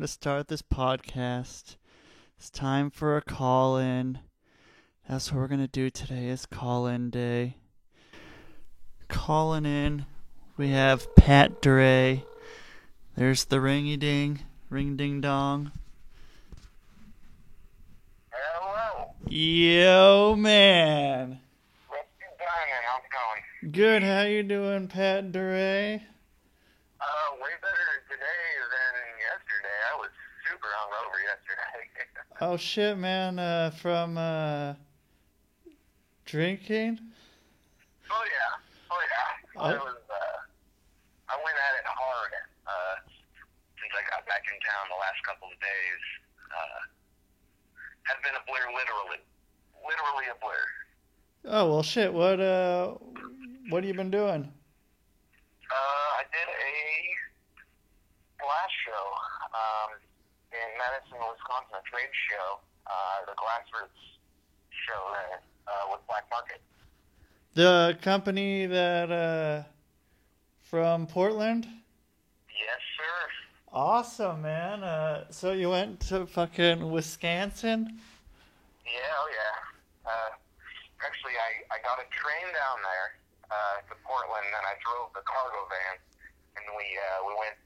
Time to start this podcast. It's time for a call in. That's what we're going to do today is call in day. Calling in, we have Pat DiRe. There's the ringy ding, ring ding dong. Hello, Yo, man. Rusty Diamond. How's it going? Good, how you doing, Pat DiRe? Uh, way better today than yesterday. I was super hungover yesterday. Oh shit, man. Uh, from uh, drinking. oh yeah, oh yeah. I Oh. was. Uh, I went at it hard. Uh, since I got back in town the last couple of days. Uh, has been a blur, literally, literally a blur. Oh well, shit. What uh, what have you been doing? Uh, I did a glass show um, in Madison, Wisconsin, a trade show, the show there uh, with Black Market. The company that uh, from Portland. Yes, sir. Awesome, man. Uh, so you went to fucking Wisconsin? Yeah, oh yeah. Uh, actually, I, I got a train down there uh, to Portland, and I drove the cargo van, and we uh, we went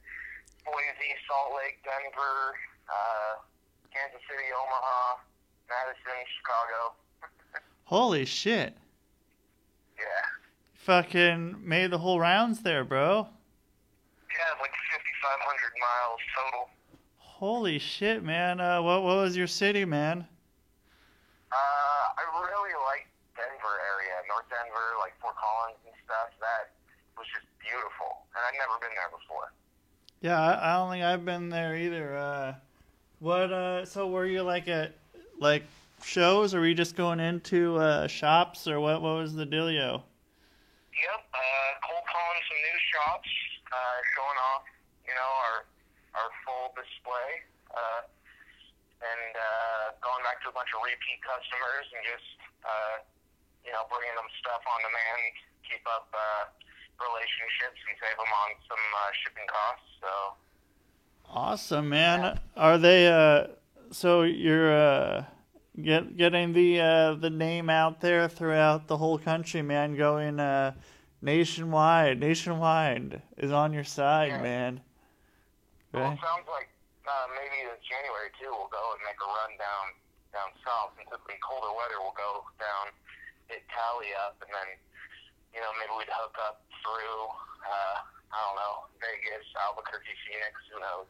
Boise, Salt Lake, Denver, uh, Kansas City, Omaha, Madison, Chicago. Holy shit! Yeah. Fucking made the whole rounds there, bro. Yeah, like 5,500 miles total. Holy shit, man. Uh, what what was your city, man? Uh, I really like Denver area, North Denver, like Fort Collins and stuff. That was just beautiful, and I'd never been there before. Yeah, I, I don't think I've been there either. Uh, what? Uh, so were you like at like shows, or were you just going into uh, shops, or what? What was the dealio? Yep, uh, cold calling some new shops, uh, showing off, you know, our our full display, uh, and uh, going back to a bunch of repeat customers and just, uh, you know, bringing them stuff on demand, keep up uh, relationships and save them on some uh, shipping costs. So. Awesome, man. Are they? Uh, so you're uh, get getting the uh, the name out there throughout the whole country, man. Going uh, nationwide. Nationwide is on your side, Yeah. man. Well, it sounds like uh, maybe this January too. We'll go and make a run down down south. Since it'll be colder weather, we'll go down, hit Cali up, and then you know maybe we'd hook up through uh, I don't know Vegas, Albuquerque, Phoenix. Who knows?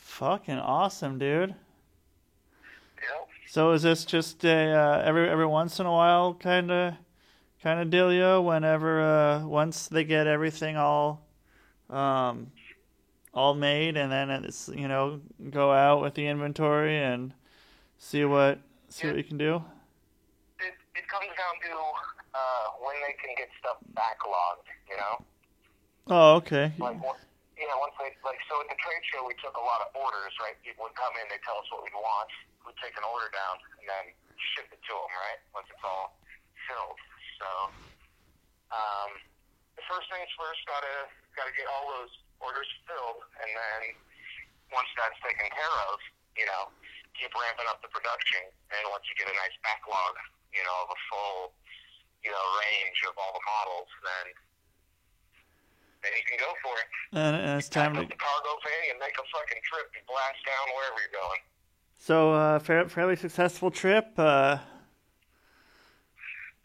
Fucking awesome, dude. Yep. So is this just a uh, every every once in a while kind of kind of dealio? Whenever uh, once they get everything all um, all made, and then it's you know go out with the inventory and see what see what you can do. It it comes down to uh, when they can get stuff backlogged. You know. Oh, okay. like yeah, once they like so at the trade show we took a lot of orders, right? People would come in, they tell us what we'd want, take an order down, and then ship it to them, right? Once it's all filled. So, um, the first things first, gotta gotta get all those orders filled, and then once that's taken care of, you know, keep ramping up the production, and once you get a nice backlog, you know, of a full, you know, range of all the models, then then you can go for it. And, and it's time Put to. the cargo thing and make a fucking trip and blast down wherever you're going. So, uh, fair, fairly successful trip. Uh,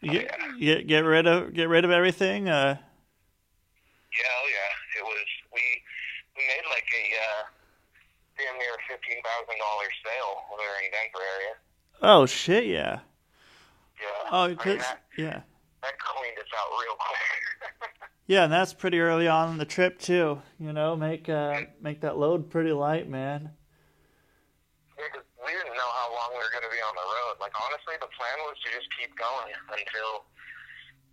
you get, get get rid of get rid of everything. Uh, Yeah, oh yeah. It was we we made like a uh, damn near fifteen thousand dollar sale were in Denver area. oh shit, yeah. Yeah. Oh, I mean, that, yeah, that cleaned us out real quick. yeah, and that's pretty early on in the trip too. You know, make uh, make that load pretty light, man. Just- we didn't know how long we were going to be on the road. Like honestly, the plan was to just keep going until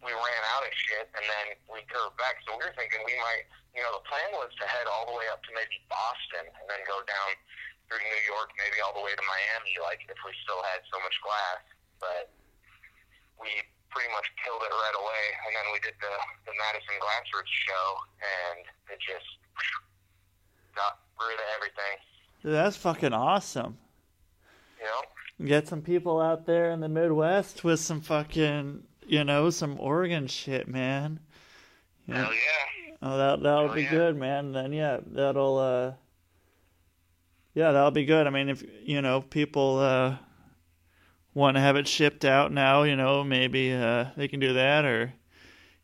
we ran out of shit, and then we curved back. So we were thinking we might, you know, the plan was to head all the way up to maybe Boston, and then go down through New York, maybe all the way to Miami. Like if we still had so much glass, but we pretty much killed it right away. And then we did the the Madison Glassworks show, and it just got rid of everything. Dude, that's fucking awesome. Know. Get some people out there in the Midwest with some fucking, you know, some Oregon shit, man. You know, Hell yeah. Oh, that that'll Oh, be yeah. good, man. Then yeah, that'll uh, yeah, that'll be good. I mean, if you know people uh want to have it shipped out now, you know, maybe uh they can do that, or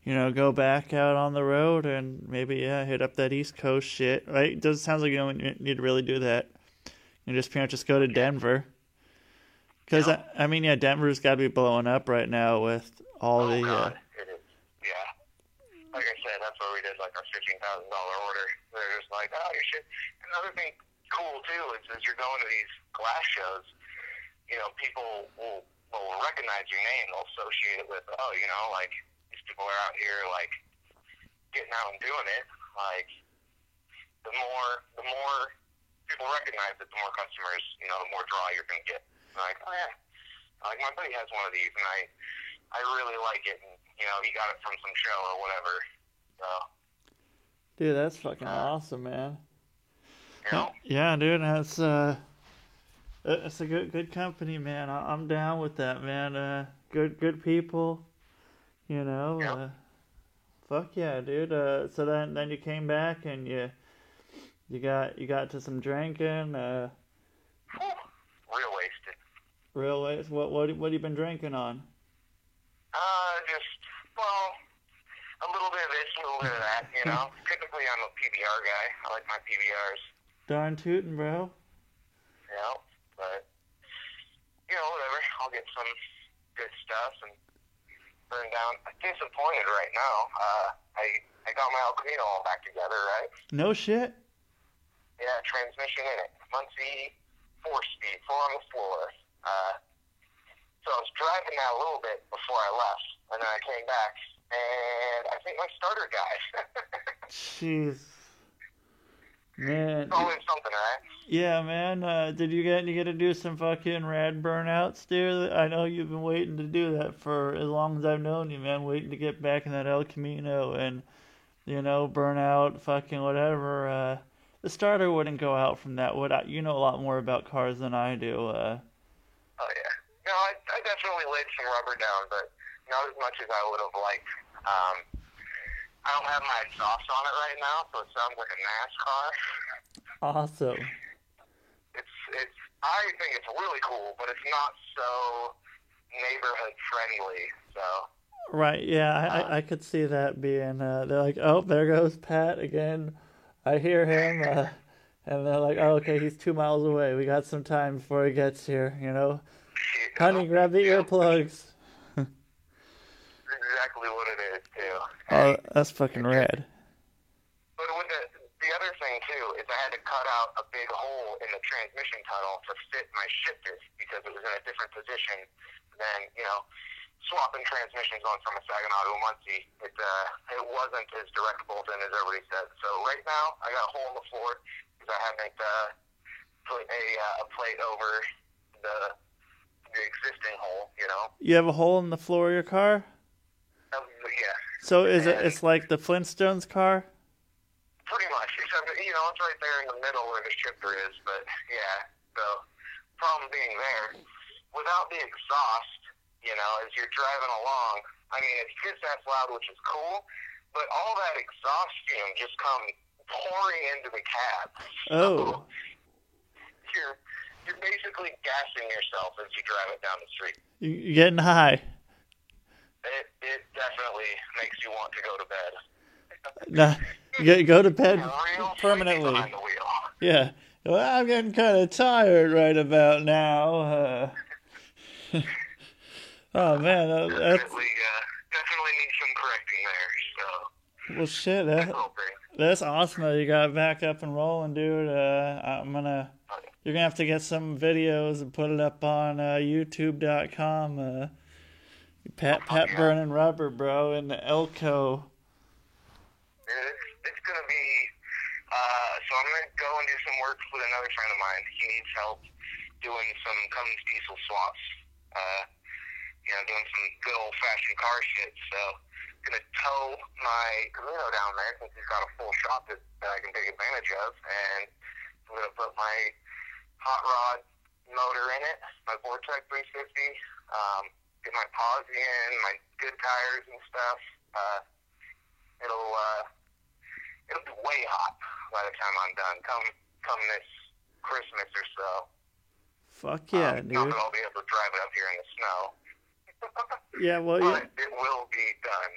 you know, go back out on the road and maybe yeah, hit up that East Coast shit. Right? It does sounds like you don't need to really do that. You just can't just go to Denver. Because I, I mean, yeah, Denver's got to be blowing up right now with all Oh the. Uh, God, it is. Yeah. Like I said, that's where we did like our fifteen thousand dollar order. They're just like, oh, your shit. Another thing cool too is as you're going to these glass shows, you know, people will will recognize your name. They'll associate it with, oh, you know, like people are out here like getting out and doing it. Like the more the more people recognize it, the more customers, you know, the more draw you're gonna get. Like, oh yeah. Like my buddy has one of these, and I I really like it. And you know, he got it from some show or whatever. So dude, that's fucking awesome, man. you know, Yeah, dude, that's uh, it's a good good company, man. I, I'm down with that, man. Uh, good good people, you know. Yeah. Uh, fuck yeah, dude. Uh, so then then you came back and you you got you got to some drinking. Uh, real wasted. real ways. What what what have you been drinking on? Uh, just well, a little bit of this, a little bit of that. You know, typically I'm a PBR guy. I like my PBRs. Darn tootin', bro. Yeah, but you know, whatever. I'll get some good stuff and burn down. I'm disappointed right now. Uh, I I got my El Camino all back together, right? No shit. Yeah, transmission in it. Muncie, four speed, four on the floor. Uh, so I was driving that a little bit before I left, and then I came back, and I think my starter died. Jeez. Man. Always something, right? Yeah, man. Uh, did you get you get to do some fucking rad burnouts, dude? I know you've been waiting to do that for as long as I've known you, man. Waiting to get back in that El Camino and you know burnout, fucking whatever. Uh, the starter wouldn't go out from that. Would I? You know a lot more about cars than I do. Uh, Oh yeah. No, I, I definitely laid some rubber down, but not as much as I would have liked. Um, I don't have my exhaust on it right now, so it sounds like a NASCAR. awesome. It's it's. I think it's really cool, but it's not so neighborhood friendly. So. Right? Yeah, I, I, I could see that being. Uh, they're like, oh, there goes Pat again. I hear him. Uh, and they're like, oh, okay, he's two miles away. We got some time before he gets here. You know, honey, grab the earplugs. exactly what it is too. Oh, that's fucking rad. But with the the other thing too is I had to cut out a big hole in the transmission tunnel to fit my shifter because it was in a different position than you know swapping transmissions on from a Saginaw to a Muncie. It uh, it wasn't as direct bolted as everybody said. So right now I got a hole in the floor because I haven't uh, put a uh, a plate over the the existing hole. You know. You have a hole in the floor of your car. So is it? It's like the Flintstones car. Pretty much, you know it's right there in the middle where the shifter is. But yeah, so problem being there, without the exhaust, you know, as you're driving along, I mean it's just that loud, which is cool, but all that exhaust fume just comes pouring into the cab. Oh. You're you're basically gassing yourself as you drive it down the street. You're getting high. It it definitely makes you want to go to bed. Nah, go to bed permanently. Yeah. Well, I'm getting kind of tired right about now. Uh, oh man, that- Definitely, uh, definitely need some correcting there. So well shit. That, that's awesome that you got back up and rolling, dude. Uh, I'm gonna you're gonna have to get some videos and put it up on uh, YouTube.com. Pat Pat burning rubber, bro, in the Elko. It's, it's gonna be. Uh, so I'm gonna go and do some work with another friend of mine. He needs help doing some Cummins diesel swaps. Uh, you know, doing some good old fashioned car shit. So gonna tow my Camino down there since he's got a full shop that, that I can take advantage of, and I'm gonna put my hot rod motor in it, my Vortec 350. Um, get my paws in, my good tires and stuff. Uh, it'll uh, it'll be way hot by the time I'm done. Come come this Christmas or so. Fuck yeah, um, Not dude. that I'll be able to drive it up here in the snow. Yeah, well, yeah. it will be done.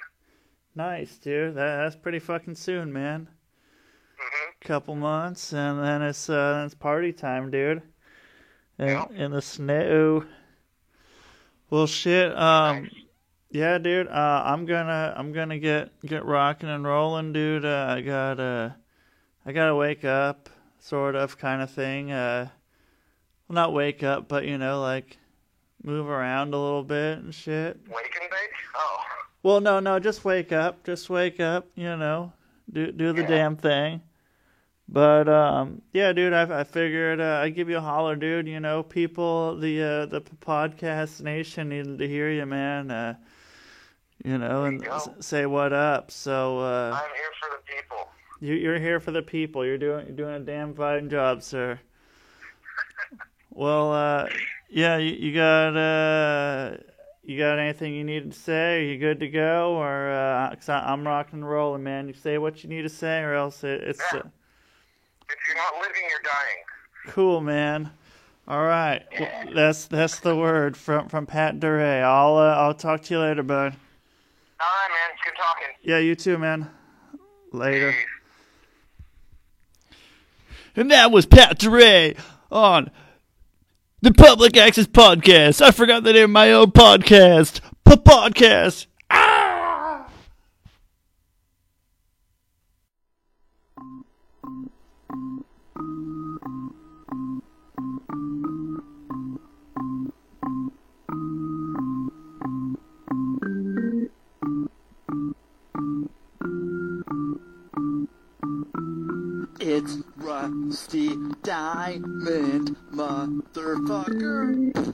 Nice, dude. That, that's pretty fucking soon, man. hmm Couple months, and then it's uh, it's party time, dude. In, Yeah. in the snow. Well, shit. Um, yeah, dude. Uh, I'm gonna I'm gonna get get rocking and rolling, dude. Uh, I gotta I gotta wake up, sort of, kind of thing. Uh, well, not wake up, but you know, like move around a little bit and shit. Wake and bake? Oh, Well, no, no, just wake up. Just wake up, you know. Do do the Yeah. damn thing. But um yeah, dude, I I figured uh, I'd give you a holler, dude, you know, people the uh the podcast nation needed to hear you, man. Uh you know, and you go. say what up. So uh I'm here for the people. you you're here for the people. You're doing you're doing a damn fine job, sir. Well, uh yeah, you, you got uh you got anything you need to say? Are you good to go? Or uh, cause I, I'm rocking and rolling, man. You say what you need to say, or else it, it's Yeah. If you're not living, you're dying. cool, man. All right, well, that's that's the word from from Pat DiRe. I'll uh, I'll talk to you later, bud. All right, man. Good talking. Yeah, you too, man. Later. Peace. And that was Pat DiRe on the Public Access Podcast. I forgot the name of my own podcast. P-podcast. Ah! Rusty Diamond, motherfucker.